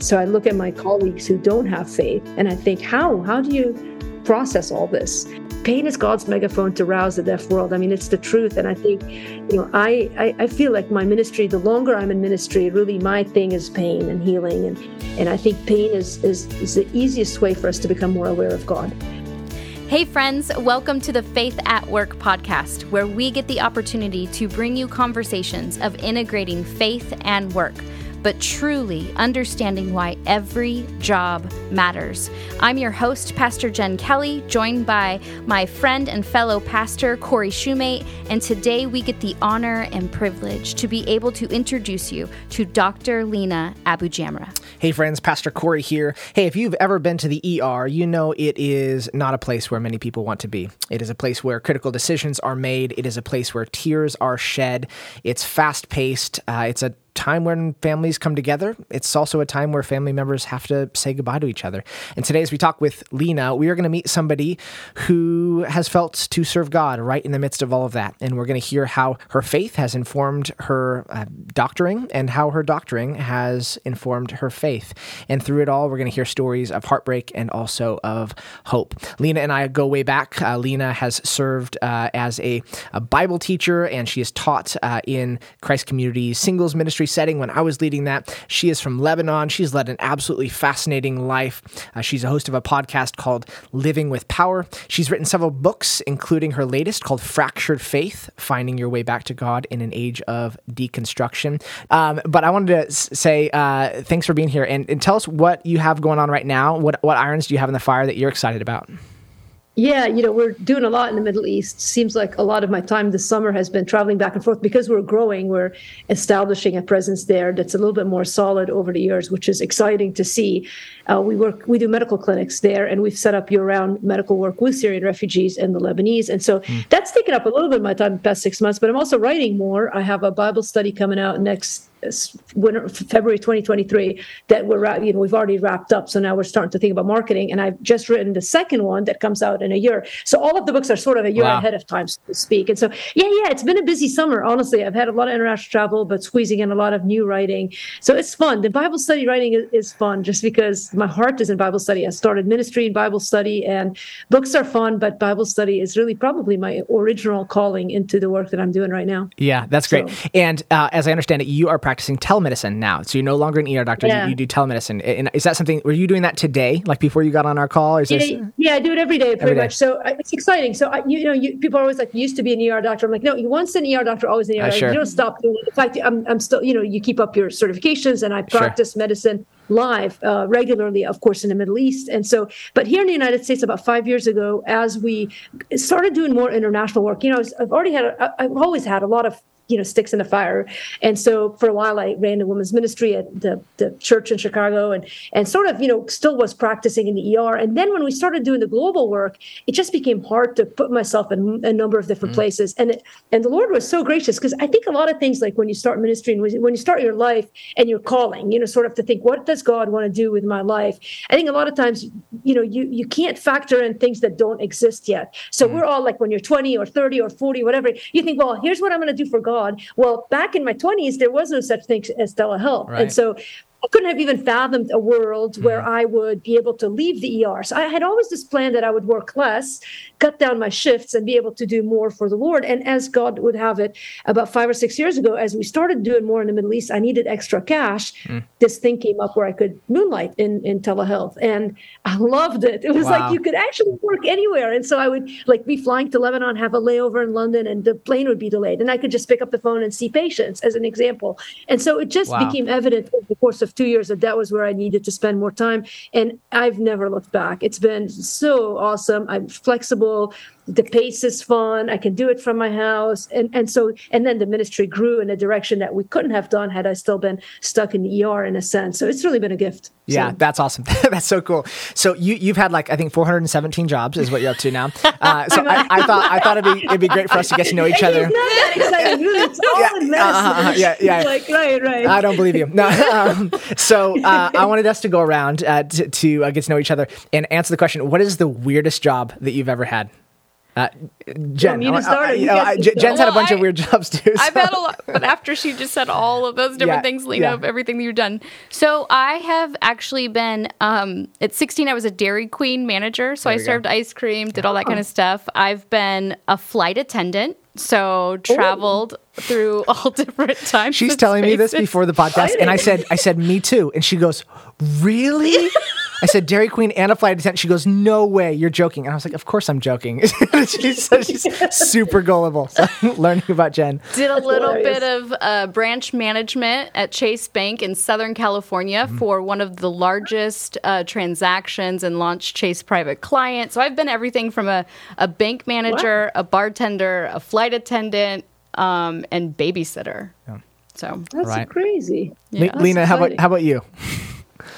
So I look at my colleagues who don't have faith and I think, how? How do you process all this? Pain is God's megaphone to rouse the deaf world. I mean, it's the truth. And I think, you know, I, I, I feel like my ministry, the longer I'm in ministry, really my thing is pain and healing. And, and I think pain is, is, is the easiest way for us to become more aware of God. Hey, friends, welcome to the Faith at Work podcast, where we get the opportunity to bring you conversations of integrating faith and work but truly understanding why every job matters. I'm your host, Pastor Jen Kelly, joined by my friend and fellow pastor, Cory Shumate, and today we get the honor and privilege to be able to introduce you to Dr. Lina Abujamra. Hey, friends, Pastor Cory here. Hey, if you've ever been to the ER, you know it is not a place where many people want to be. It is a place where critical decisions are made, it is a place where tears are shed, it's fast paced, uh, it's a time when families come together. It's also a time where family members have to say goodbye to each other. And today, as we talk with Lina, we are going to meet somebody who has felt to serve God right in the midst of all of that. And we're going to hear how her faith has informed her uh, doctoring and how her doctoring has informed her faith. And through it all, we're going to hear stories of heartbreak and also of hope. Lina and I go way back. Uh, Lina has served uh, as a, a, Bible teacher and she has taught uh, in Christ Community Singles Ministry setting when I was leading that. She is from Lebanon. She's led an absolutely fascinating life. Uh, she's a host of a podcast called Living with Power. She's written several books, including her latest called Fractured Faith Finding Your Way Back to God in an Age of Deconstruction. Um, but I wanted to say uh, thanks for being here and, and tell us what you have going on right now. What, what irons do you have in the fire that you're excited about? Yeah, you know, we're doing a lot in the Middle East. Seems like a lot of my time this summer has been traveling back and forth because we're growing. We're establishing a presence there that's a little bit more solid over the years, which is exciting to see. Uh, we work, we do medical clinics there, and we've set up year-round medical work with Syrian refugees and the Lebanese, and so mm. that's taken up a little bit of my time the past six months. But I'm also writing more. I have a Bible study coming out next winter, February 2023 that we're you know we've already wrapped up. So now we're starting to think about marketing, and I've just written the second one that comes out in a year. So all of the books are sort of a year wow. ahead of time, so to speak. And so yeah, yeah, it's been a busy summer. Honestly, I've had a lot of international travel, but squeezing in a lot of new writing. So it's fun. The Bible study writing is, is fun just because my heart is in Bible study. I started ministry in Bible study, and books are fun, but Bible study is really probably my original calling into the work that I'm doing right now. Yeah, that's great. So, and uh, as I understand it, you are practicing practicing telemedicine now. So you're no longer an ER doctor. Yeah. You, you, do telemedicine. And is that something? Were you doing that today, like before you got on our call? Is yeah, yeah, I do it every day, pretty every day. much. So uh, it's exciting. So I, you know, you, people are always like, used to be an ER doctor. I'm like, no, you once an ER doctor, always an ER. Uh, doctor. Sure. You don't stop doing it. In fact, I'm, I'm still, you know, you keep up your certifications, and I practice sure. medicine live uh, regularly, of course, in the Middle East. And so, but here in the United States, about five years ago, as we started doing more international work, you know, I've already had, I've always had a lot of you know sticks in the fire. And so for a while i ran a women's ministry at the, the church in chicago and and sort of you know still was practicing in the er and then when we started doing the global work it just became hard to put myself in a number of different mm. places. And it, and the lord was so gracious because i think a lot of things like when you start ministry and when you start your life and you're calling you know sort of to think what does god want to do with my life? I think a lot of times you know you you can't factor in things that don't exist yet. So mm. we're all like when you're 20 or 30 or 40 whatever you think well here's what i'm going to do for god God. Well, back in my 20s, there was no such thing as telehealth. Right. And so I couldn't have even fathomed a world where mm-hmm. I would be able to leave the ER. So I had always this plan that I would work less, cut down my shifts, and be able to do more for the Lord. And as God would have it, about five or six years ago, as we started doing more in the Middle East, I needed extra cash. Mm. This thing came up where I could moonlight in, in telehealth. And I loved it. It was wow. like you could actually work anywhere. And so I would like be flying to Lebanon, have a layover in London, and the plane would be delayed. And I could just pick up the phone and see patients as an example. And so it just wow. became evident over the course of two years that that was where I needed to spend more time. And I've never looked back. It's been so awesome. I'm flexible the pace is fun. I can do it from my house. And, and so, and then the ministry grew in a direction that we couldn't have done had I still been stuck in the ER in a sense. So it's really been a gift. Yeah, so. that's awesome. that's so cool. So you, you've had like, I think 417 jobs is what you're up to now. Uh, so I, I, thought, I thought it'd be, it'd be great for us to get to know each other. It's not that exciting. It's all yeah. Uh, uh, yeah, yeah. like, right, right. I don't believe you. No. Um, so uh, I wanted us to go around uh, to, to uh, get to know each other and answer the question, what is the weirdest job that you've ever had? Uh, Jen, well, uh, uh, Jen's had a bunch I, of weird jobs too. So. I've had a lot, but after she just said all of those different yeah, things, Lina, yeah. of everything that you've done. So I have actually been um, at 16. I was a Dairy Queen manager, so I served go. ice cream, did all that kind of stuff. I've been a flight attendant so traveled Ooh. Through all different times. She's telling spaces. me this before the podcast, and I said, "I said me too," and she goes, "Really?" I said Dairy Queen and a flight attendant. She goes, "No way, you're joking." And I was like, "Of course I'm joking." she says she's super gullible. So learning about Jen. Did a That's little hilarious. bit of uh, branch management at Chase Bank in Southern California mm-hmm. for one of the largest uh, transactions and launched Chase Private Client. So I've been everything from a, a bank manager, what? a bartender, a flight attendant, um, and babysitter. Yeah. So that's right. crazy. Yeah. Lina, how about how about you?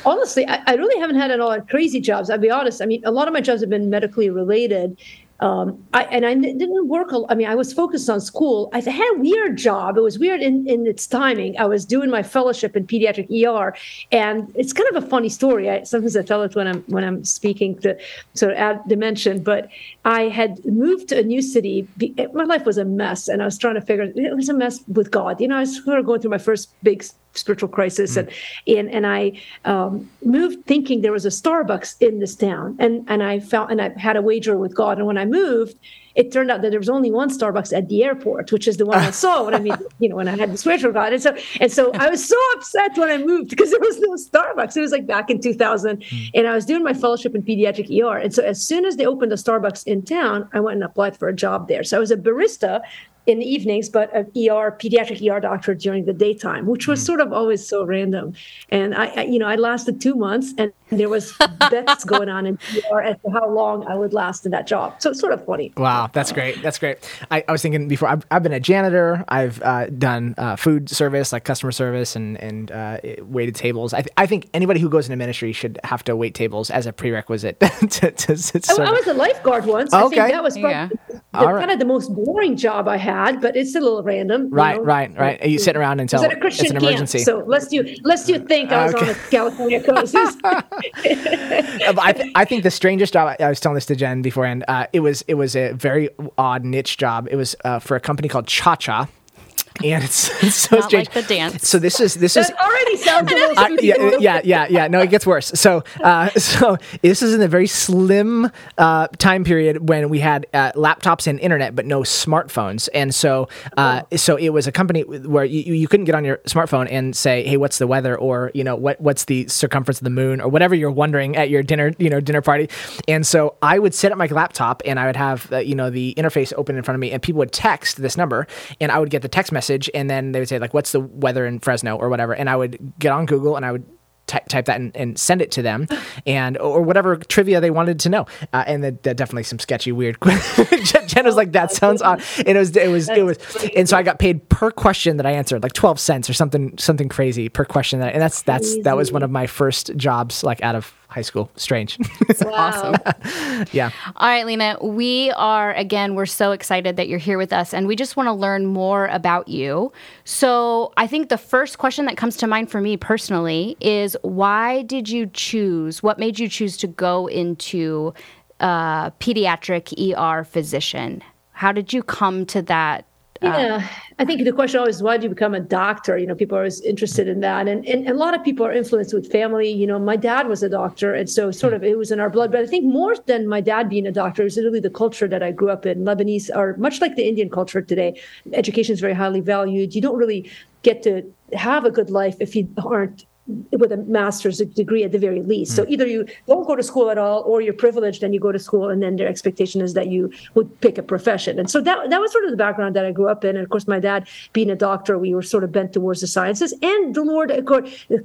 honestly, I, I, really haven't had a lot of crazy jobs. I'll be honest. I mean, a lot of my jobs have been medically related. Um, I, and I didn't work. I mean, I was focused on school. I had a weird job. It was weird in, in its timing. I was doing my fellowship in pediatric ER, and it's kind of a funny story. I, sometimes I tell it when I'm when I'm speaking to sort of add dimension. But I had moved to a new city. My life was a mess, and I was trying to figure. It was a mess with God. You know, I was sort of going through my first big spiritual crisis mm. and and and I um, moved thinking there was a Starbucks in this town and and I felt and I had a wager with God. And when I moved it turned out that there was only one Starbucks at the airport which is the one I saw when I mean you know when I had the spiritual God. And so and so I was so upset when I moved because there was no Starbucks. It was like back in 2000 mm. and I was doing my fellowship in pediatric ER and so as soon as they opened a Starbucks in town I went and applied for a job there. So I was a barista in the evenings, but an ER pediatric ER doctor during the daytime, which was mm. sort of always so random. And I, I, you know, I lasted two months, and there was bets going on in ER as to how long I would last in that job. So it's sort of funny. Wow, that's great. That's great. I, I was thinking before. I've, I've, been a janitor. I've uh, done uh, food service, like customer service, and and uh, waited tables. I, th- I think anybody who goes into ministry should have to wait tables as a prerequisite. to, to, to I, I, was a lifeguard once. Okay. I think that was probably yeah. the, right. kind of the most boring job I had had, but it's a little random. Right, know? right, right. Are you sitting around until it's, a Christian it's an emergency? Camp, so let's do let's think I was okay. on the California coast. I, th- I think the strangest job. I was telling this to Jen beforehand. Uh, it was it was a very odd niche job. It was uh, for a company called Cha Cha and it's, it's so Not strange. Like the dance. So this is this that is already sounds a little uh, yeah, yeah, yeah, yeah. No, it gets worse. So uh, so this is in a very slim uh, time period when we had uh, laptops and internet, but no smartphones. And so uh, oh. so it was a company where you, you couldn't get on your smartphone and say, hey, what's the weather, or you know what what's the circumference of the moon, or whatever you're wondering at your dinner you know dinner party. And so I would sit at my laptop and I would have uh, you know the interface open in front of me, and people would text this number, and I would get the text message message and then they would say like what's the weather in Fresno or whatever. And I would get on Google and I would type that and, and, send it to them and or whatever trivia they wanted to know. Uh, and the, definitely some sketchy weird jen was like that sounds odd. And it was it was it was and so i got paid per question that i answered like 12 cents or something something crazy per question that and that's that's that was one of my first jobs like out of high school. Strange. awesome. yeah. All right, Lina, we are, again, we're so excited that you're here with us and we just want to learn more about you. So I think the first question that comes to mind for me personally is why did you choose, what made you choose to go into uh, pediatric ER physician? How did you come to that yeah, uh, I think the question always is why do you become a doctor? You know, people are always interested in that, and, and a lot of people are influenced with family. You know, my dad was a doctor, and so sort of it was in our blood. But I think more than my dad being a doctor, it was really the culture that I grew up in. Lebanese are much like the Indian culture today. Education is very highly valued. You don't really get to have a good life if you aren't with a master's degree at the very least. Mm. So hmm. either you don't go to school at all, or you're privileged and you go to school, and then their expectation is that you would pick a profession. And so that that was sort of the background that I grew up in. And of course, my dad being a doctor, we were sort of bent towards the sciences. And the Lord,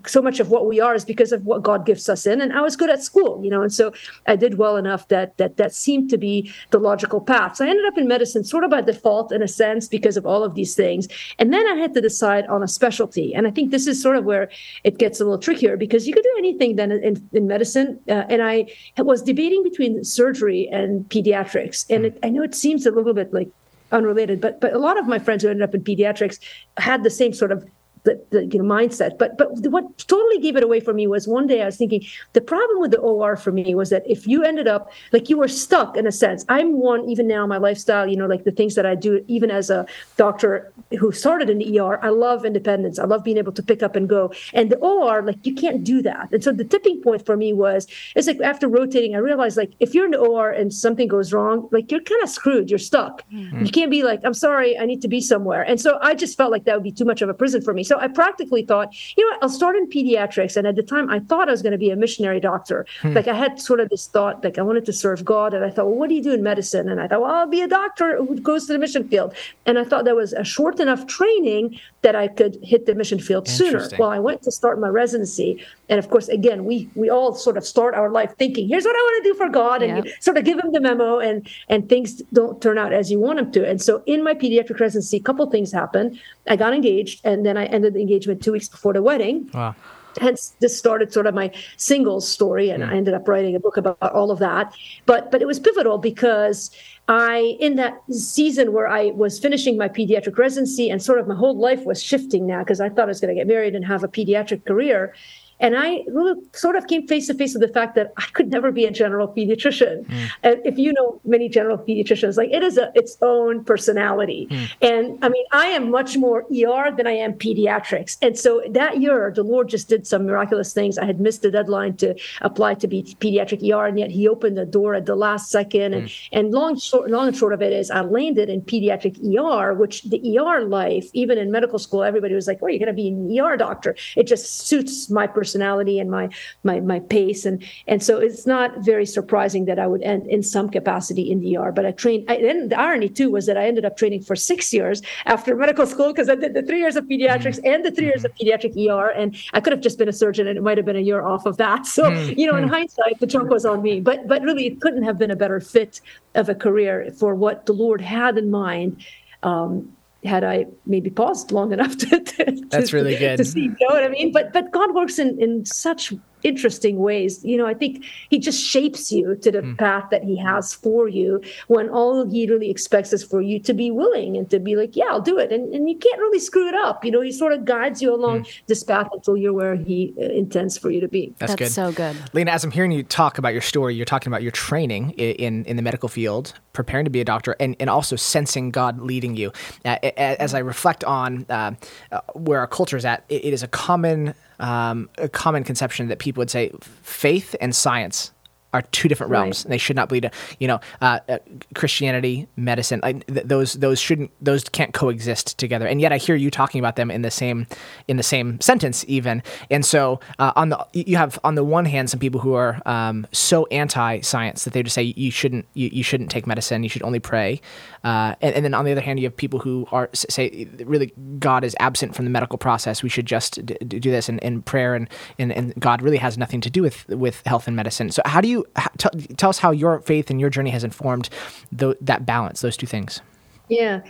so much of what we are is because of what God gifts us in. And I was good at school, you know, and so I did well enough that that that seemed to be the logical path. So I ended up in medicine sort of by default in a sense because of all of these things. And then I had to decide on a specialty. And I think this is sort of where it gets gets a little trickier because you could do anything then in, in medicine. Uh, and I was debating between surgery and pediatrics. And it, I know it seems a little bit like unrelated, but but a lot of my friends who ended up in pediatrics had the same sort of the, the you know mindset. But but what totally gave it away for me was one day I was thinking the problem with the OR for me was that if you ended up like you were stuck in a sense. I'm one even now my lifestyle, you know, like the things that I do even as a doctor who started in the ER. I love independence. I love being able to pick up and go. And the OR, like you can't do that. And so the tipping point for me was it's like after rotating, I realized like if you're in the OR and something goes wrong, like you're kind of screwed. You're stuck. Mm-hmm. You can't be like, I'm sorry, I need to be somewhere. And so I just felt like that would be too much of a prison for me. So I practically thought, you know what, I'll start in pediatrics. And at the time, I thought I was going to be a missionary doctor. Hmm. Like I had sort of this thought, like I wanted to serve God. And I thought, well, what do you do in medicine? And I thought, well, I'll be a doctor who goes to the mission field. And I thought that was a short enough training that I could hit the mission field sooner. Well, I went to start my residency. And of course, again, we we all sort of start our life thinking, here's what I want to do for God. And yeah. you sort of give them the memo and and things don't turn out as you want them to. And so in my pediatric residency, a couple things happened. I got engaged and then I ended the engagement two weeks before the wedding. Wow. Hence this started sort of my singles story and hmm. i ended up writing a book about all of that. But but it was pivotal because i in that season where i was finishing my pediatric residency and sort of my whole life was shifting now because i thought i was going to get married and have a pediatric career and I really sort of came face to face with the fact that I could never be a general pediatrician. Mm. And if you know many general pediatricians, like it is a, its own personality. Mm. And I mean, I am much more ER than I am pediatrics. And so that year, the Lord just did some miraculous things. I had missed the deadline to apply to be pediatric ER, and yet He opened the door at the last second. And, mm. and long, short, long and short of it is, I landed in pediatric ER, which the ER life, even in medical school, everybody was like, "Oh, you're going to be an ER doctor." It just suits my personality personality and my my my pace and and so it's not very surprising that I would end in some capacity in the ER. But I trained. I, and the irony too was that I ended up training for six years after medical school because I did the three years of pediatrics mm-hmm. and the 3 years of pediatric ER, and I could have just been a surgeon and it might have been a year off of that. So mm-hmm. you know, in hindsight, the joke was on me. But but really, it couldn't have been a better fit of a career for what the Lord had in mind. Um, had I maybe paused long enough to, to that's really good to see, you know what I mean? But but God works in in such interesting ways. You know, I think he just shapes you to the mm. path that he has for you when all he really expects is for you to be willing and to be like, yeah, I'll do it. And, and you can't really screw it up. You know, he sort of guides you along mm. this path until you're where he uh, intends for you to be. That's, That's good. so good. Lina, as I'm hearing you talk about your story, you're talking about your training in, in the medical field, preparing to be a doctor, and, and also sensing God leading you. Uh, as I reflect on uh, uh, where our culture is at, it, it is a common um, a common conception that people would say faith and science are two different realms. Right. They should not bleed. You know, uh, uh, Christianity, medicine, like, th- those those shouldn't those can't coexist together. And yet, I hear you talking about them in the same in the same sentence, even. And so, uh, on the you have on the one hand some people who are um, so anti-science that they just say you shouldn't you, you shouldn't take medicine, you should only pray. Uh, and, and, then on the other hand, you have people who are say really God is absent from the medical process. We should just d- do this, and, and prayer and, and and God really has nothing to do with with health and medicine. So how do you t- tell us how your faith and your journey has informed the, that balance, those two things. Yeah,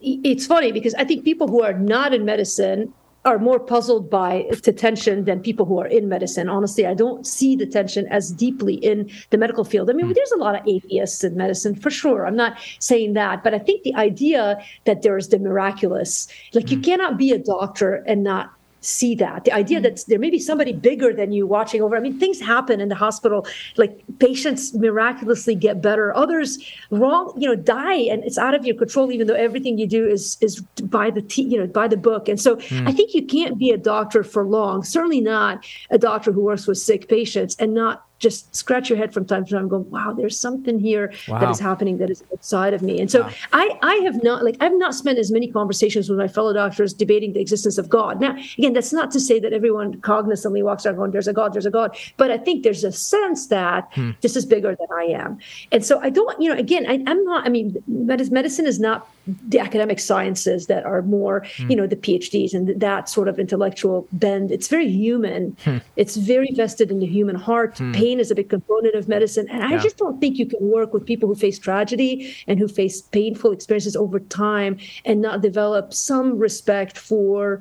it's funny because I think people who are not in medicine are more puzzled by the tension than people who are in medicine. Honestly, I don't see the tension as deeply in the medical field. I mean, mm. there's a lot of atheists in medicine for sure. I'm not saying that, but I think the idea that there is the miraculous, like you hmm. cannot be a doctor and not see that. The idea that there may be somebody bigger than you watching over. I mean things happen in the hospital like patients miraculously get better. Others wrong you know die and it's out of your control even though everything you do is is by the t- you know by the book. And so mm. i think you can't be a doctor for long certainly not a doctor who works with sick patients and not just scratch your head from time to time and go, wow, there's something here wow. that is happening that is outside of me. And so wow. I, I have not, like, I've not spent as many conversations with my fellow doctors debating the existence of God. Now, again, that's not to say that everyone cognizantly walks around going, there's a God, there's a God. But I think there's a sense that hmm. this is bigger than I am. And so I don't, you know, again, I, am not, I mean, medicine is not the academic sciences that are more, hmm. you know, the PhDs and that sort of intellectual bend. It's very human. Hmm. It's very vested in the human heart. Hmm pain is a big component of medicine. And I just don't think you can work with people who face tragedy and who face painful experiences over time and not develop some respect for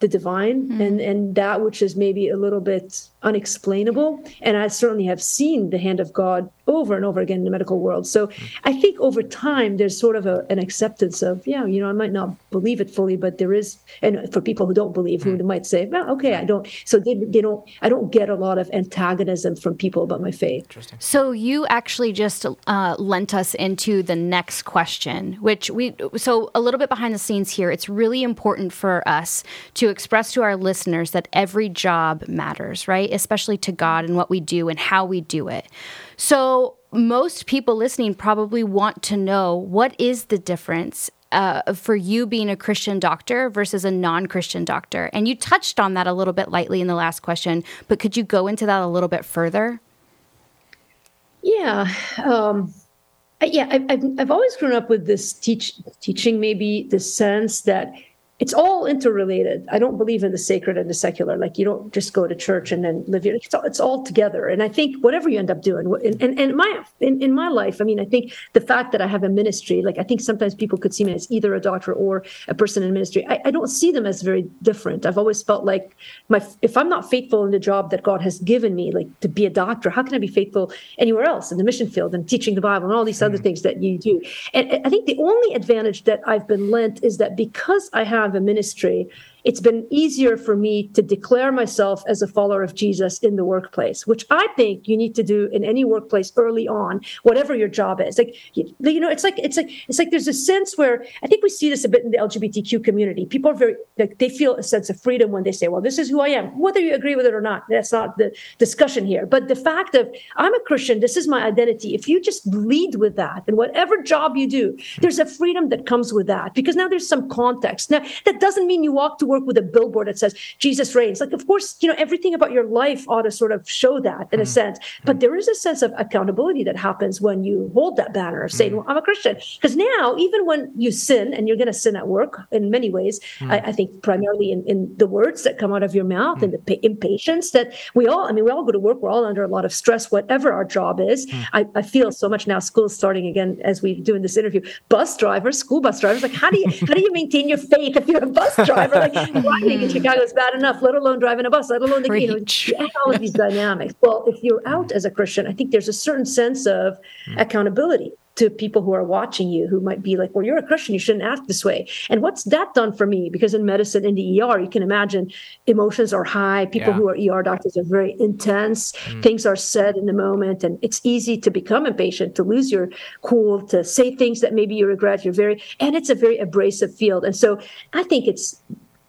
the divine mm-hmm. and and that which is maybe a little bit unexplainable and i certainly have seen the hand of god over and over again in the medical world so i think over time there's sort of a, an acceptance of yeah you know i might not believe it fully but there is and for people who don't believe mm-hmm. who might say well okay i don't so they, they don't i don't get a lot of antagonism from people about my faith so you actually just uh, lent us into the next question which we so a little bit behind the scenes here it's really important for us to express to our listeners that every job matters, right? Especially to God and what we do and how we do it. So, most people listening probably want to know what is the difference uh, for you being a Christian doctor versus a non Christian doctor? And you touched on that a little bit lightly in the last question, but could you go into that a little bit further? Yeah. Um, yeah, I've, I've always grown up with this teach, teaching, maybe the sense that it's all interrelated. I don't believe in the sacred and the secular. Like you don't just go to church and then live your. It's all, it's all together. And I think whatever you end up doing, and and, and my in, in my life, I mean, I think the fact that I have a ministry, like I think sometimes people could see me as either a doctor or a person in ministry. I, I don't see them as very different. I've always felt like my if I'm not faithful in the job that God has given me, like to be a doctor, how can I be faithful anywhere else in the mission field and teaching the Bible and all these other mm. things that you do? And I think the only advantage that I've been lent is that because I have have a ministry it's been easier for me to declare myself as a follower of Jesus in the workplace, which I think you need to do in any workplace early on, whatever your job is. Like you, know, it's like it's like it's like there's a sense where I think we see this a bit in the LGBTQ community. People are very like they feel a sense of freedom when they say, "Well, this is who I am," whether you agree with it or not. That's not the discussion here. But the fact of I'm a Christian, this is my identity. If you just lead with that, and whatever job you do, there's a freedom that comes with that because now there's some context. Now that doesn't mean you walk to work with a billboard that says Jesus reigns. Like, of course, you know, everything about your life ought to sort of show that in mm. a sense. But there is a sense of accountability that happens when you hold that banner of saying, mm. well, I'm a Christian. Because now, even when you sin, and you're going to sin at work in many ways, mm. I, I, think primarily in, in, the words that come out of your mouth and the pa- impatience that we all, I mean, we all go to work, we're all under a lot of stress, whatever our job is. I, I feel so much now, school's starting again as we do in this interview. Bus drivers, school bus drivers, like, how do you, how do you maintain your faith if you're a bus driver? Like, driving in Chicago is bad enough, let alone driving a bus, let alone the, you know, all of these dynamics. Well, if you're out as a Christian, I think there's a certain sense of hmm. accountability to people who are watching you who might be like, well, you're a Christian, you shouldn't act this way. And what's that done for me? Because in medicine, in the ER, you can imagine emotions are high. People yeah. who are ER doctors are very intense. Mm. Things are said in the moment, and it's easy to become impatient, to lose your cool, to say things that maybe you regret. You're very, and it's a very abrasive field. And so I think it's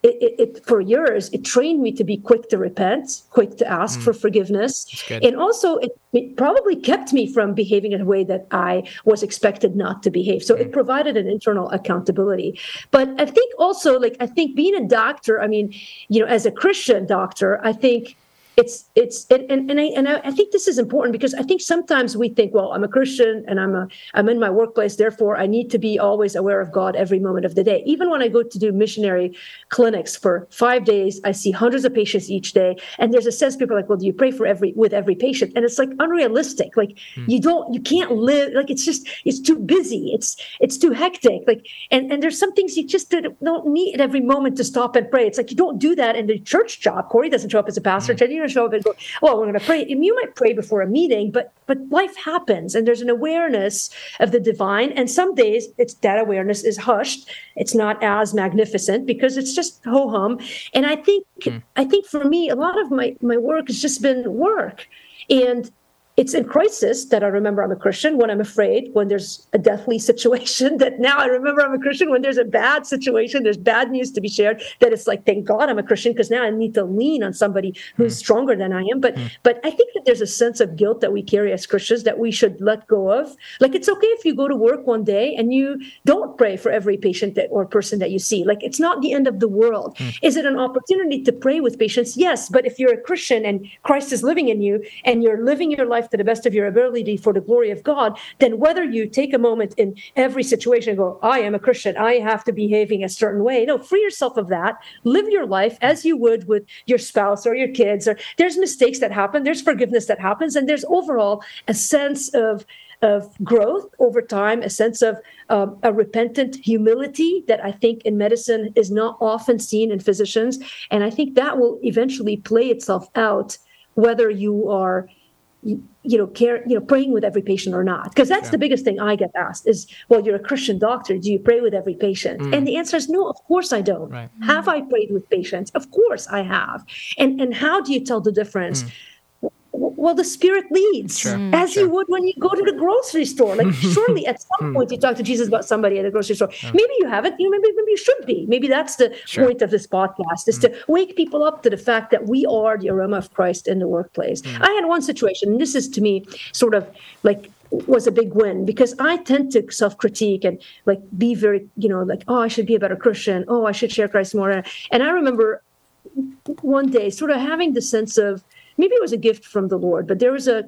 it, it, it, for years it trained me to be quick to repent quick to ask mm. for forgiveness and also it, it, probably kept me from behaving in a way that i was expected not to behave so mm. it provided an internal accountability but i think also like i think being a doctor i mean you know as a christian doctor i think it's it's and and, and I and I think this is important because I think sometimes we think, well, I'm a Christian and I'm a I'm in my workplace, therefore I need to be always aware of God every moment of the day. Even when I go to do missionary clinics for five days, I see hundreds of patients each day, and there's a sense people are like, well, do you pray for every with every patient? And it's like unrealistic. Like hmm. you don't you can't live like it's just it's too busy. It's it's too hectic. Like and and there's some things you just don't need at every moment to stop and pray. It's like you don't do that in the church job. Cory doesn't show up as a pastor. Hmm. Jenny show up and go, well, we're going to pray. And you might pray before a meeting, but but life happens, and there's an awareness of the divine. And some days, it's that awareness is hushed. It's not as magnificent because it's just ho hum. And I think mm. I think for me, a lot of my my work has just been work, and it's in crisis that I remember I'm a Christian when I'm afraid, when there's a deathly situation, that now I remember I'm a Christian when there's a bad situation, there's bad news to be shared, that it's like, thank God I'm a Christian because now I need to lean on somebody who's mm. stronger than I am. But mm. but I think that there's a sense of guilt that we carry as Christians that we should let go of. Like it's okay if you go to work one day and you don't pray for every patient that, or person that you see. Like it's not the end of the world. Mm. Is it an opportunity to pray with patients? Yes. But if you're a Christian and Christ is living in you and you're living your life life to the best of your ability for the glory of God, then whether you take a moment in every situation and go, I am a Christian, I have to behaving a certain way. No, free yourself of that. Live your life as you would with your spouse or your kids. Or there's mistakes that happen, there's forgiveness that happens, and there's overall a sense of of growth over time, a sense of um, a repentant humility that I think in medicine is not often seen in physicians. And I think that will eventually play itself out whether you are you know care you know praying with every patient or not. Because that's yeah. the biggest thing i get asked is well you're a christian doctor. Do you pray with every patient? Mm. and the answer is no of course i don't. Right. have i prayed with patients? Of course i have. And and how do you tell the difference mm well the spirit leads sure. Mm. as sure. you would when you go to the grocery store like surely at some point you talk to jesus about somebody at the grocery store maybe you haven't you know maybe maybe you should be maybe that's the sure. point of this podcast is mm. to wake people up to the fact that we are the aroma of christ in the workplace mm. i had one situation and this is to me sort of like was a big win because I tend to self critique and like be very, you know, like, oh, I should be a better Christian. Oh, I should share Christ more. And I remember one day sort of having the sense of, maybe it was a gift from the Lord, but there was a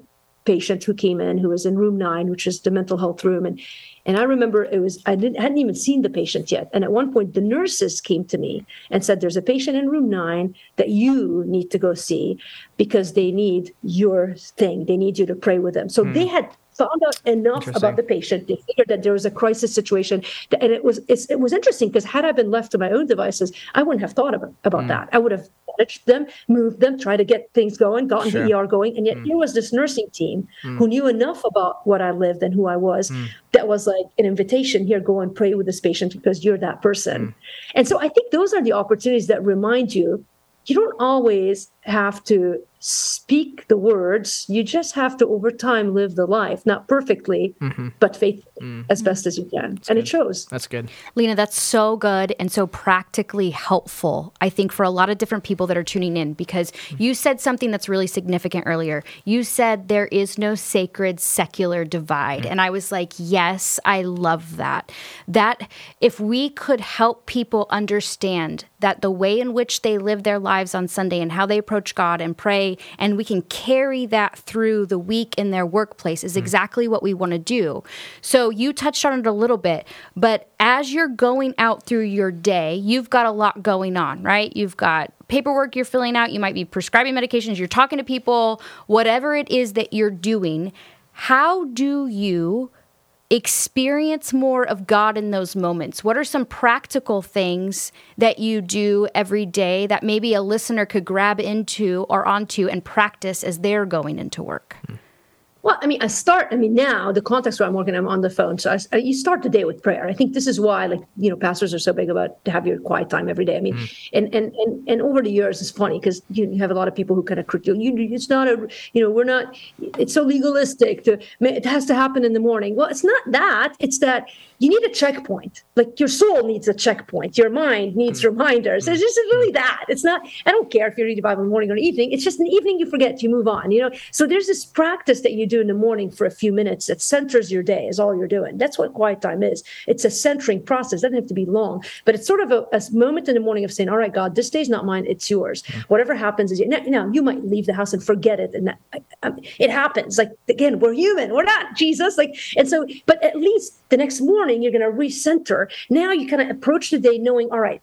patient who came in who was in room nine, which is the mental health room. And and I remember it was I didn't hadn't even seen the patient yet. And at one point the nurses came to me and said, There's a patient in room nine that you need to go see because they need your thing. They need you to pray with them. So hmm. they had found out enough about the patient. They figured that there was a crisis situation, and it was it was interesting because had I been left to my own devices, I wouldn't have thought about, about mm. that. I would have managed them, moved them, tried to get things going, gotten sure. the ER going, and yet mm. here was this nursing team mm. who knew enough about what I lived and who I was. Mm. That was like an invitation here, go and pray with this patient because you're that person. Mm. And so I think those are the opportunities that remind you you don't always have to speak the words. You just have to, over time, live the life, not perfectly, mm-hmm. but faithfully mm-hmm. as best as you can. That's and good. it shows. That's good. Lina, that's so good and so practically helpful, I think, for a lot of different people that are tuning in because mm-hmm. you said something that's really significant earlier. You said there is no sacred secular divide. Mm. And I was like, yes, I love that. That if we could help people understand that the way in which they live their lives on Sunday and how they approach God and pray, and we can carry that through the week in their workplace is mm. exactly what we want to do. So you touched on it a little bit, but as you're going out through your day, you've got a lot going on, right? You've got paperwork you're filling out, you might be prescribing medications, you're talking to people, whatever it is that you're doing. How do you experience more of God in those moments? What are some practical things that you do every day that maybe a listener could grab into or onto and practice as they're going into work? Mm. Well, I mean, I start. I mean, now the context where I'm working, I'm on the phone, so I, I, you start the day with prayer. I think this is why, like, you know, pastors are so big about to have your quiet time every day. I mean, mm. and and and and over the years, it's funny because you, you, have a lot of people who kind of critique you. It's not a, you know, we're not. It's so legalistic. To it has to happen in the morning. Well, it's not that. It's that you need a checkpoint. Like your soul needs a checkpoint. Your mind needs mm. reminders. It's just really that. It's not, I don't care if you read the Bible in the morning or evening. It's just an evening you forget, you move on, you know? So there's this practice that you do in the morning for a few minutes that centers your day is all you're doing. That's what quiet time is. It's a centering process. It doesn't have to be long, but it's sort of a, a moment in the morning of saying, all right, God, this day's not mine. It's yours. Mm. Whatever happens is, now, now, you might leave the house and forget it. And that, I, I, it happens. Like, again, we're human. We're not Jesus. Like, and so, but at least the next morning you're going to recenter. Now you kind of approach the day knowing all right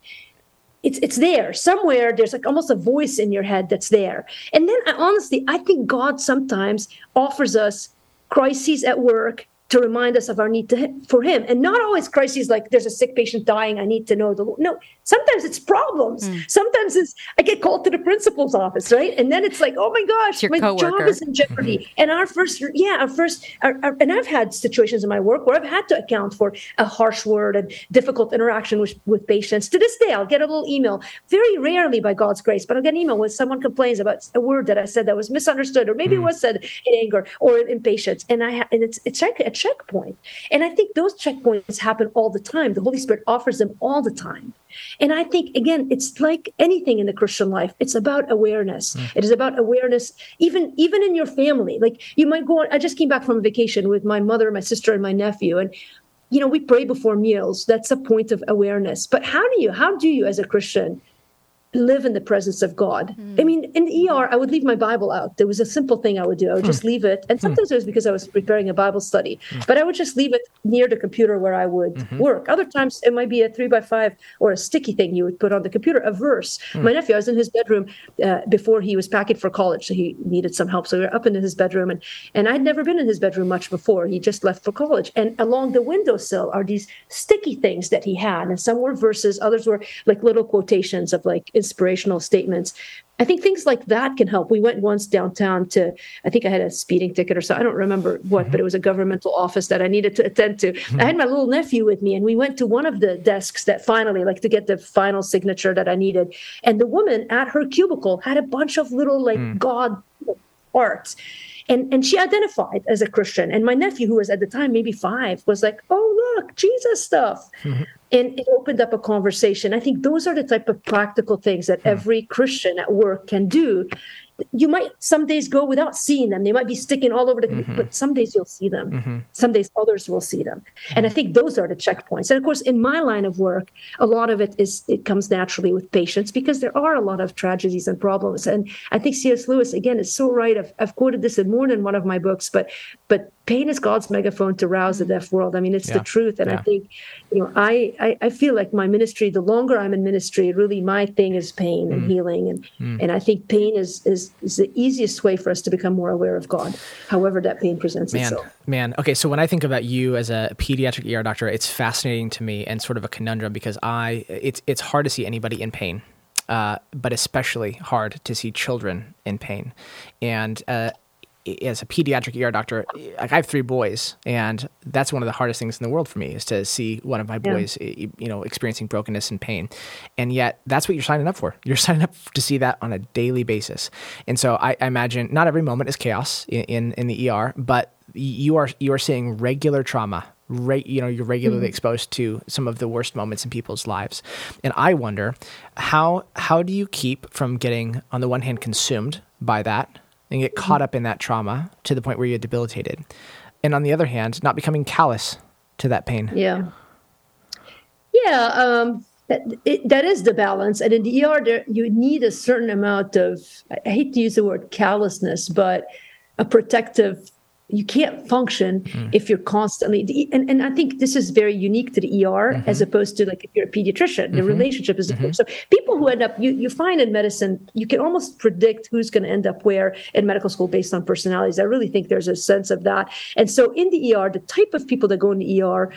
it's it's there. Somewhere there's like almost a voice in your head that's there. And then I, honestly i think god sometimes offers us crises at work to remind us of our need to, for him and not always crises like there's a sick patient dying i need to know the no sometimes it's problems mm. sometimes it's i get called to the principal's office right and then it's like oh my gosh my coworker. job is in jeopardy mm-hmm. and our first yeah our first our, our, and i've had situations in my work where i've had to account for a harsh word and difficult interaction with, with patients to this day i'll get a little email very rarely by god's grace but i'll get an email when someone complains about a word that i said that was misunderstood or maybe mm. it was said in anger or in impatience and i ha- and it's it's like checkpoint. And I think those checkpoints happen all the time. The Holy Spirit offers them all the time. And I think, again, it's like anything in the Christian life. It's about awareness. Mm. It is about awareness, even even in your family. Like you might go on. I just came back from a vacation with my mother, my sister, and my nephew, and you know we pray before meals. That's a point of awareness. But how do you? How do you, as a Christian, live in the presence of God. Mm. I mean, in the ER, I would leave my Bible out. There was a simple thing I would do. I would mm. just leave it. And hmm. sometimes mm. it was because I was preparing a Bible study, mm. but I would just leave it near the computer where I would mm-hmm. work. Other times it might be a three by five or a sticky thing you would put on the computer, a verse. Hmm. My nephew, I was in his bedroom uh, before he was packing for college. So he needed some help. So we were up in his bedroom and, and I'd never been in his bedroom much before. He just left for college. And along the windowsill are these sticky things that he had. And some were verses, others were like little quotations of like inspirational statements. I think things like that can help. We went once downtown to, I think I had a speeding ticket or so. I don't remember what, mm-hmm. but it was a governmental office that I needed to attend to. Mm-hmm. I had my little nephew with me, and we went to one of the desks that finally, like to get the final signature that I needed. And the woman at her cubicle had a bunch of little, like, mm. God art and and she identified as a christian and my nephew who was at the time maybe five was like oh look jesus stuff mm-hmm. And it opened up a conversation i think those are the type of practical things that mm-hmm. every christian at work can do you might some days go without seeing them. They might be sticking all over the, mm-hmm. but some days you'll see them. Mm-hmm. Some days others will see them. And I think those are the checkpoints. And of course, in my line of work, a lot of it is it comes naturally with patients because there are a lot of tragedies and problems. And I think C.S. Lewis again is so right. I've, I've quoted this in more than one of my books, but but pain is God's megaphone to rouse the deaf world. I mean, it's yeah. the truth. And yeah. I think, you know, I, I, I feel like my ministry, the longer I'm in ministry, really my thing is pain mm. and healing. And mm. and I think pain is, is is the easiest way for us to become more aware of God, however that pain presents man, itself. Man, okay. So when I think about you as a pediatric ER doctor, it's fascinating to me and sort of a conundrum because I it's it's hard to see anybody in pain. Uh, but especially hard to see children in pain. And uh, as a pediatric ER doctor, like I have three boys, and that's one of the hardest things in the world for me is to see one of my boys, yeah. you know, experiencing brokenness and pain. And yet, that's what you're signing up for. You're signing up to see that on a daily basis. And so, I, I imagine not every moment is chaos in, in, in the ER, but you are you are seeing regular trauma Re- you know you're regularly mm-hmm. exposed to some of the worst moments in people's lives and i wonder how how do you keep from getting on the one hand consumed by that and get caught up in that trauma to the point where you're debilitated. And on the other hand, not becoming callous to that pain. Yeah. Yeah. Um, that, it, that is the balance. And in the ER, there, you need a certain amount of, I hate to use the word callousness, but a protective you can't function mm. if you're constantly and, and i think this is very unique to the er mm-hmm. as opposed to like if you're a pediatrician the mm-hmm. relationship is different mm-hmm. so people who end up you, you find in medicine you can almost predict who's going to end up where in medical school based on personalities i really think there's a sense of that and so in the er the type of people that go in the er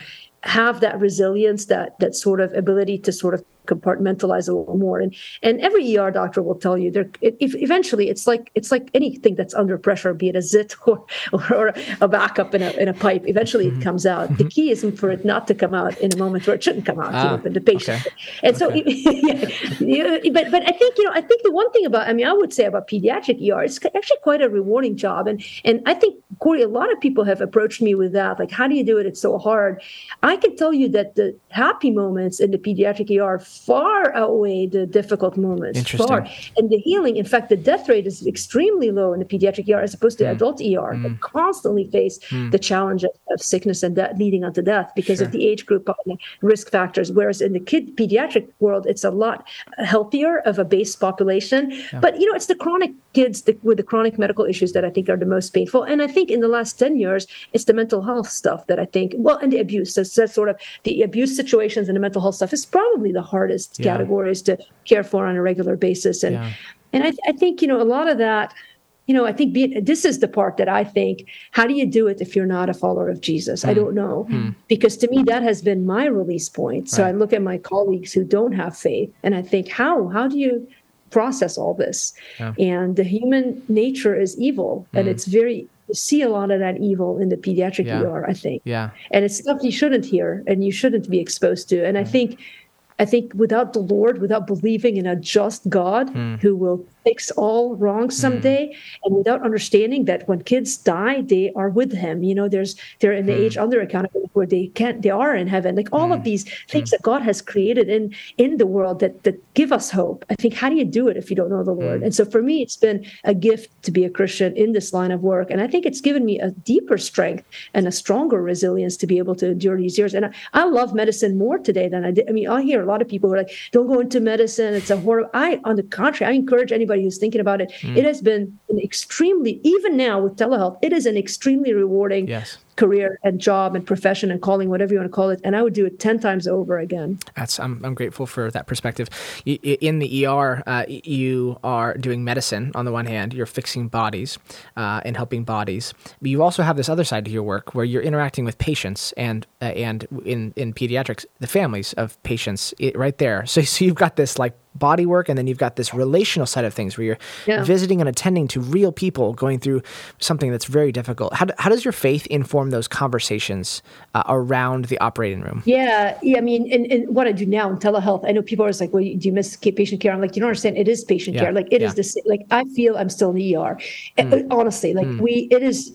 have that resilience that that sort of ability to sort of compartmentalize a little more. And and every ER doctor will tell you there. If eventually it's like it's like anything that's under pressure, be it a zit or or, a backup in a in a pipe. Eventually mm-hmm. it comes out. The key isn't for it not to come out in a moment where it shouldn't come out. Ah, you know, the patient. Okay. And so, yeah, but but I think you know I think the one thing about I mean I would say about pediatric ER it's actually quite a rewarding job. And and I think Cory, a lot of people have approached me with that. Like, how do you do it? It's so hard. I can tell you that the happy moments in the pediatric ER far outweigh the difficult moments. Far. And the healing, in fact, the death rate is extremely low in the pediatric ER as opposed to mm. adult ER mm. that constantly face mm. the challenge of, of, sickness and death leading on to death because sure. of the age group risk factors. Whereas in the kid pediatric world, it's a lot healthier of a base population. Yeah. But you know, it's the chronic kids with the chronic medical issues that I think are the most painful. And I think in the last 10 years, it's the mental health stuff that I think, well, and the abuse. So that's sort of the abuse situations and the mental health stuff is probably the hardest yeah. categories to care for on a regular basis. And yeah. and I, I think, you know, a lot of that, you know, I think be, this is the part that I think, how do you do it if you're not a follower of Jesus? Mm. I don't know. Mm. Because to me, that has been my release point. So right. I look at my colleagues who don't have faith and I think, how? How do you process all this? Yeah. And the human nature is evil mm. and it's very you see a lot of that evil in the pediatric yeah. ER, I think. Yeah. And it's stuff you shouldn't hear and you shouldn't be exposed to. And mm. I think I think without the Lord, without believing in a just God mm. who will fix all wrong someday, mm. and without understanding that when kids die, they are with him. You know, there's they're in the mm. age under accountability where they can't, they are in heaven. Like all of these things that God has created in in the world that that give us hope. I think how do you do it if you don't know the Lord? And so for me, it's been a gift to be a Christian in this line of work, and I think it's given me a deeper strength and a stronger resilience to be able to endure these years. And I, I love medicine more today than I did. I mean, I hear a lot of people who are like, "Don't go into medicine; it's a horrible." I, on the contrary, I encourage anybody who's thinking about it. Mm. It has been an extremely, even now with telehealth, it is an extremely rewarding yes career and job and profession and calling, whatever you want to call it. And I would do it 10 times over again. That's, I'm, I'm grateful for that perspective. In the ER, uh, you are doing medicine on the one hand, you're fixing bodies uh, and helping bodies. But you also have this other side to your work where you're interacting with patients and, uh, and in, in pediatrics, the families of patients it, right there. So, so you've got this like body work and then you've got this relational side of things where you're yeah. visiting and attending to real people going through something that's very difficult how, how does your faith inform those conversations uh, around the operating room yeah yeah i mean and, and, what i do now in telehealth i know people are like well do you miss patient care i'm like you don't understand it is patient yeah. care like it yeah. is this like i feel i'm still in the er mm. honestly like mm. we it is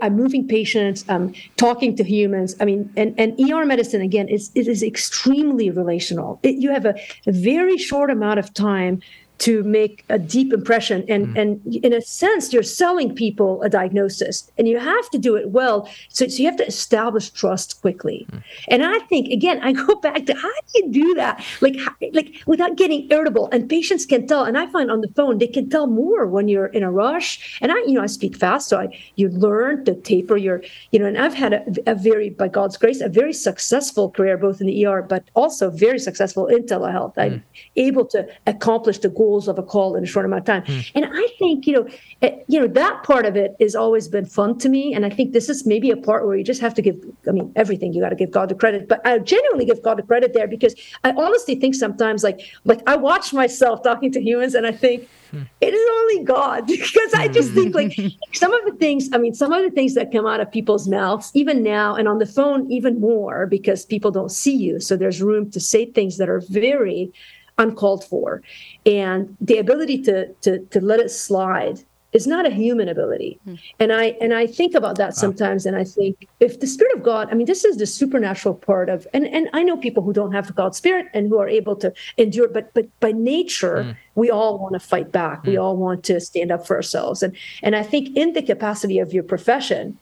I'm moving patients, I'm talking to humans. I mean, and, and ER medicine, again, is, it is extremely relational. It, you have a, a very short amount of time to make a deep impression. And mm. and in a sense you're selling people a diagnosis and you have to do it well. So, so you have to establish trust quickly. Mm. and i think again i go back to how do you do that? Like like without getting irritable. And patients can tell and i find on the phone they can tell more when you're in a rush. And i you know i speak fast so i you learn to taper your you know and i've had a, a very by god's grace a very successful career both in the er but also very successful in telehealth. I'm mm. able to accomplish the goal of a call in a short amount of time. Mm. And I think, you know, it, eh, you know, that part of it has always been fun to me. And I think this is maybe a part where you just have to give, I mean, everything you got to give God the credit, but I genuinely give God the credit there because I honestly think sometimes like, like I watch myself talking to humans and I think, hmm. it is only God because I just think like some of the things, I mean, some of the things that come out of people's mouths, even now and on the phone, even more because people don't see you. So there's room to say things that are very uncalled for. And the ability to to to let it slide is not a human ability. Mm. And I and I think about that sometimes and I think if the spirit of God, I mean this is the supernatural part of and and I know people who don't have God's spirit and who are able to endure but but by nature mm. we all want to fight back. Mm. We hmm. all want to stand up for ourselves. And and I think in the capacity of your profession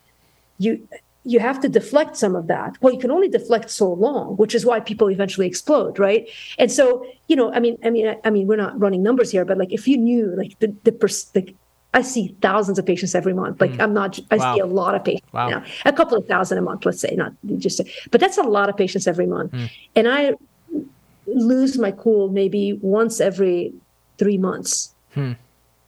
you you have to deflect some of that. Well, you can only deflect so long, which is why people eventually explode, right? And so, you know, I mean, I mean, I, I mean, we're not running numbers here, but like if you knew, like the the, pers- the I see thousands of patients every month. Like mm. I'm not, I wow. see a lot of patients wow. now, a couple of thousand a month, let's say, not just, but that's a lot of patients every month. Mm. And I lose my cool maybe once every three months. Hmm.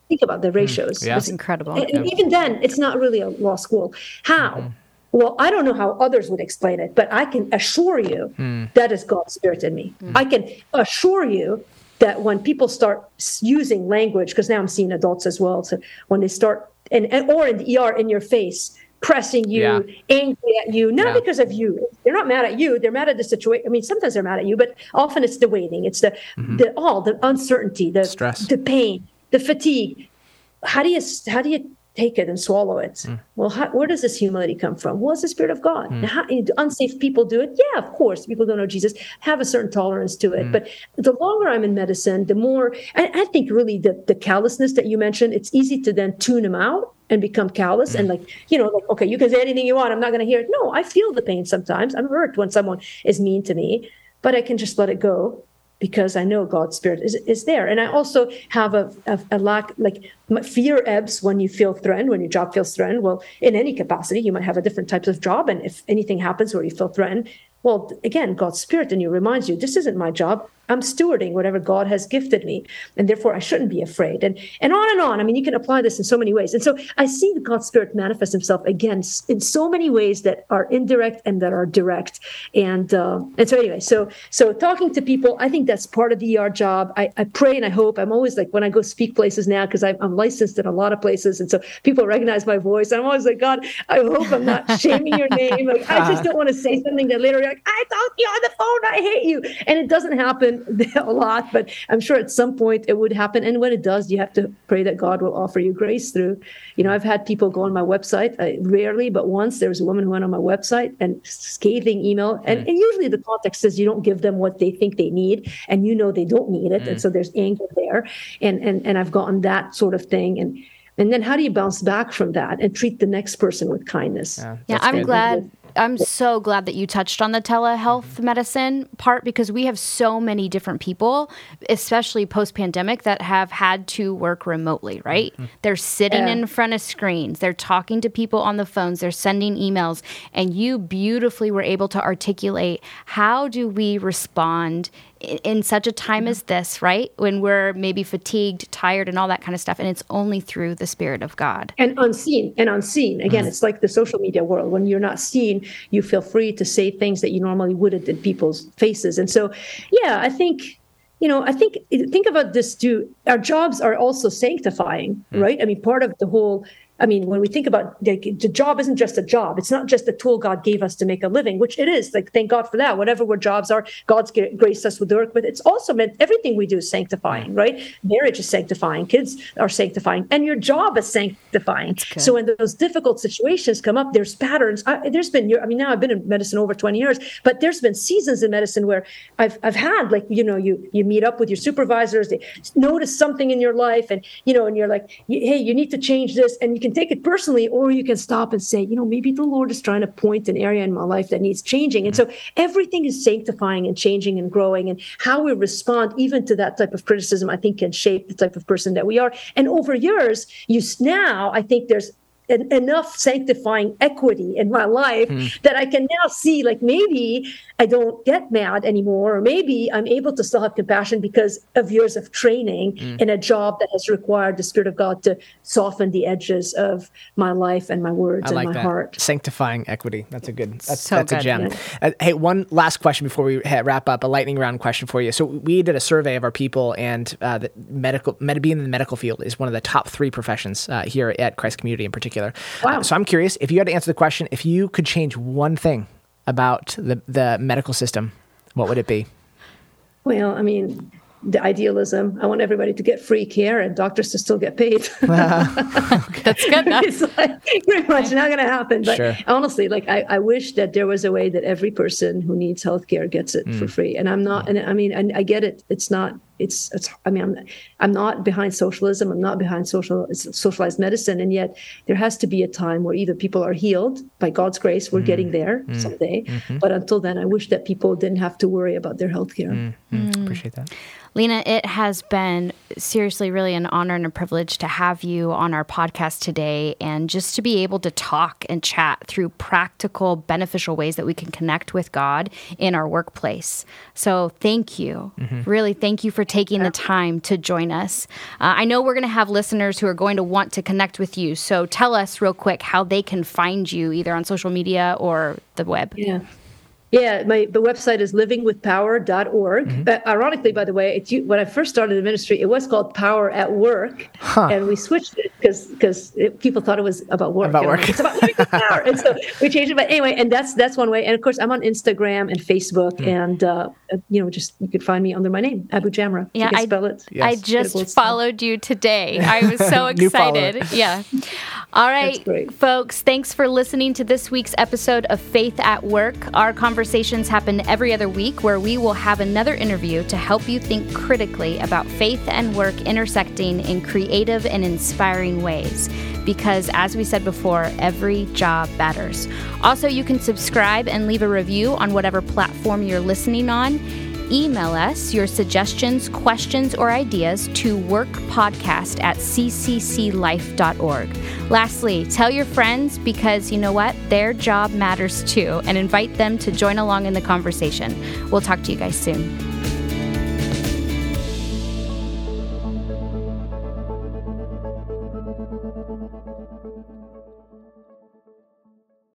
Think about the hmm. ratios. Yeah. That's incredible. And, and, even then, it's not really a law school. How? Well, I don't know how others would explain it, but I can assure you mm. that is God's spirit in me. Mm. I can assure you that when people start using language, because now I'm seeing adults as well, so when they start and, and or in the ER in your face, pressing you, yeah. angry at you, not yeah. because of you. They're not mad at you. They're mad at the situation. I mean, sometimes they're mad at you, but often it's the waiting. It's the mm-hmm. the all the uncertainty, the stress, the pain, the fatigue. How do you how do you take it and swallow it. Mm. Well, how, where does this humility come from? Well, it's the Spirit of God. Mm. How, unsafe people do it? Yeah, of course. People don't know Jesus have a certain tolerance to it. Mm. But the longer I'm in medicine, the more I, I, think really the the callousness that you mentioned. It's easy to then tune them out and become callous and mm. like you know like okay, you can say anything you want. I'm not going to hear it. No, I feel the pain sometimes. I'm hurt when someone is mean to me, but I can just let it go because I know God's spirit is, is there. And I also have a, a, a, lack, like fear ebbs when you feel threatened, when your job feels threatened. Well, in any capacity, you might have a different types of job. And if anything happens where you feel threatened, well, again, God's spirit in you reminds you, this isn't my job. I'm stewarding whatever God has gifted me, and therefore I shouldn't be afraid. And and on and on. I mean, you can apply this in so many ways. And so I see the God Spirit manifest Himself again in so many ways that are indirect and that are direct. And uh, and so anyway, so so talking to people, I think that's part of the ER job. I, I pray and I hope. I'm always like when I go speak places now because I'm, I'm licensed in a lot of places, and so people recognize my voice. I'm always like, God, I hope I'm not shaming your name. Like I just don't want to say something that later like I talked to you on the phone. I hate you, and it doesn't happen happen a lot, but I'm sure at some point it would happen. And when it does, you have to pray that God will offer you grace through. You know, I've had people go on my website, uh, rarely, but once there was a woman who went on my website and scathing email. And, mm. and usually the context is you don't give them what they think they need, and you know they don't need it. Mm. And so there's anger there. And, and, and I've gotten that sort of thing. And, and then how do you bounce back from that and treat the next person with kindness? Yeah, yeah I'm glad I'm so glad that you touched on the telehealth mm-hmm. medicine part because we have so many different people, especially post pandemic, that have had to work remotely, right? Mm-hmm. They're sitting yeah. in front of screens, they're talking to people on the phones, they're sending emails, and you beautifully were able to articulate how do we respond in such a time as this, right? When we're maybe fatigued, tired, and all that kind of stuff. And it's only through the Spirit of God. And unseen, and unseen. Again, mm. it's like the social media world. When you're not seen, you feel free to say things that you normally wouldn't in people's faces. And so, yeah, I think you know, I think think about this too. Our jobs are also sanctifying, mm. right? I mean, part of the whole I mean, when we think about the, the, job isn't just a job. It's not just a tool God gave us to make a living, which it is. Like, thank God for that. Whatever our jobs are, God's graced us with the work. But it's also meant everything we do is sanctifying, mm. right? Marriage is sanctifying. Kids are sanctifying. And your job is sanctifying. So when those difficult situations come up, there's patterns. I, there's been, I mean, now I've been in medicine over 20 years, but there's been seasons in medicine where I've, I've had like, you know, you, you meet up with your supervisors, they notice something in your life and, you know, and you're like, hey, you need to change this. And you can take it personally, or you can stop and say, you know, maybe the Lord is trying to point an area in my life that needs changing. And so everything is sanctifying and changing and growing. And how we respond even to that type of criticism, I think, can shape the type of person that we are. And over years, you now, I think there's enough sanctifying equity in my life mm. that I can now see like maybe I don't get mad anymore, or maybe I'm able to still have compassion because of years of training mm. in a job that has required the Spirit of God to soften the edges of my life and my words I and my that. heart. Sanctifying equity. That's a good. That's, so that's good. a gem. Yeah. Uh, hey, one last question before we wrap up. A lightning round question for you. So we did a survey of our people, and uh, the medical, med- being in the medical field is one of the top three professions uh, here at Christ Community in particular. Wow. Uh, so I'm curious if you had to answer the question, if you could change one thing about the, the medical system, what would it be? Well, I mean, the idealism. I want everybody to get free care and doctors to still get paid. That's good. it's like pretty much not going to happen. But sure. honestly, like I, I wish that there was a way that every person who needs healthcare gets it mm. for free. And I'm not. And I mean, and I get it. It's not. It's. It's. I mean, I'm. I'm not behind socialism. I'm not behind social socialized medicine. And yet, there has to be a time where either people are healed by God's grace. We're mm. getting there mm. someday. Mm-hmm. But until then, I wish that people didn't have to worry about their healthcare. Mm. Mm. Appreciate that. Lina, it has been seriously really an honor and a privilege to have you on our podcast today and just to be able to talk and chat through practical, beneficial ways that we can connect with God in our workplace. So thank you. Mm-hmm. Really, thank you for taking the time to join us. Uh, I know we're going to have listeners who are going to want to connect with you. So tell us real quick how they can find you either on social media or the web. Yeah. Yeah, my the website is livingwithpower.org. Mm-hmm. But ironically, by the way, it's when I first started the ministry, it was called Power at Work, huh. and we switched it because because people thought it was about work. About work. It's about living power, and so we changed it. But anyway, and that's that's one way. And of course, I'm on Instagram and Facebook, mm. and uh, you know, just you could find me under my name, Abujamra. Yeah, I spell it. Yes. I just followed you today. I was so excited. yeah. All right, folks. Thanks for listening to this week's episode of Faith at Work. Our conversations happen every other week where we will have another interview to help you think critically about faith and work intersecting in creative and inspiring ways. Because, as we said before, every job matters. Also, you can subscribe and leave a review on whatever platform you're listening on email us your suggestions, questions, or ideas to workpodcast at ccclife.org. Lastly, tell your friends because you know what? Their job matters too, and invite them to join along in the conversation. We'll talk to you guys soon.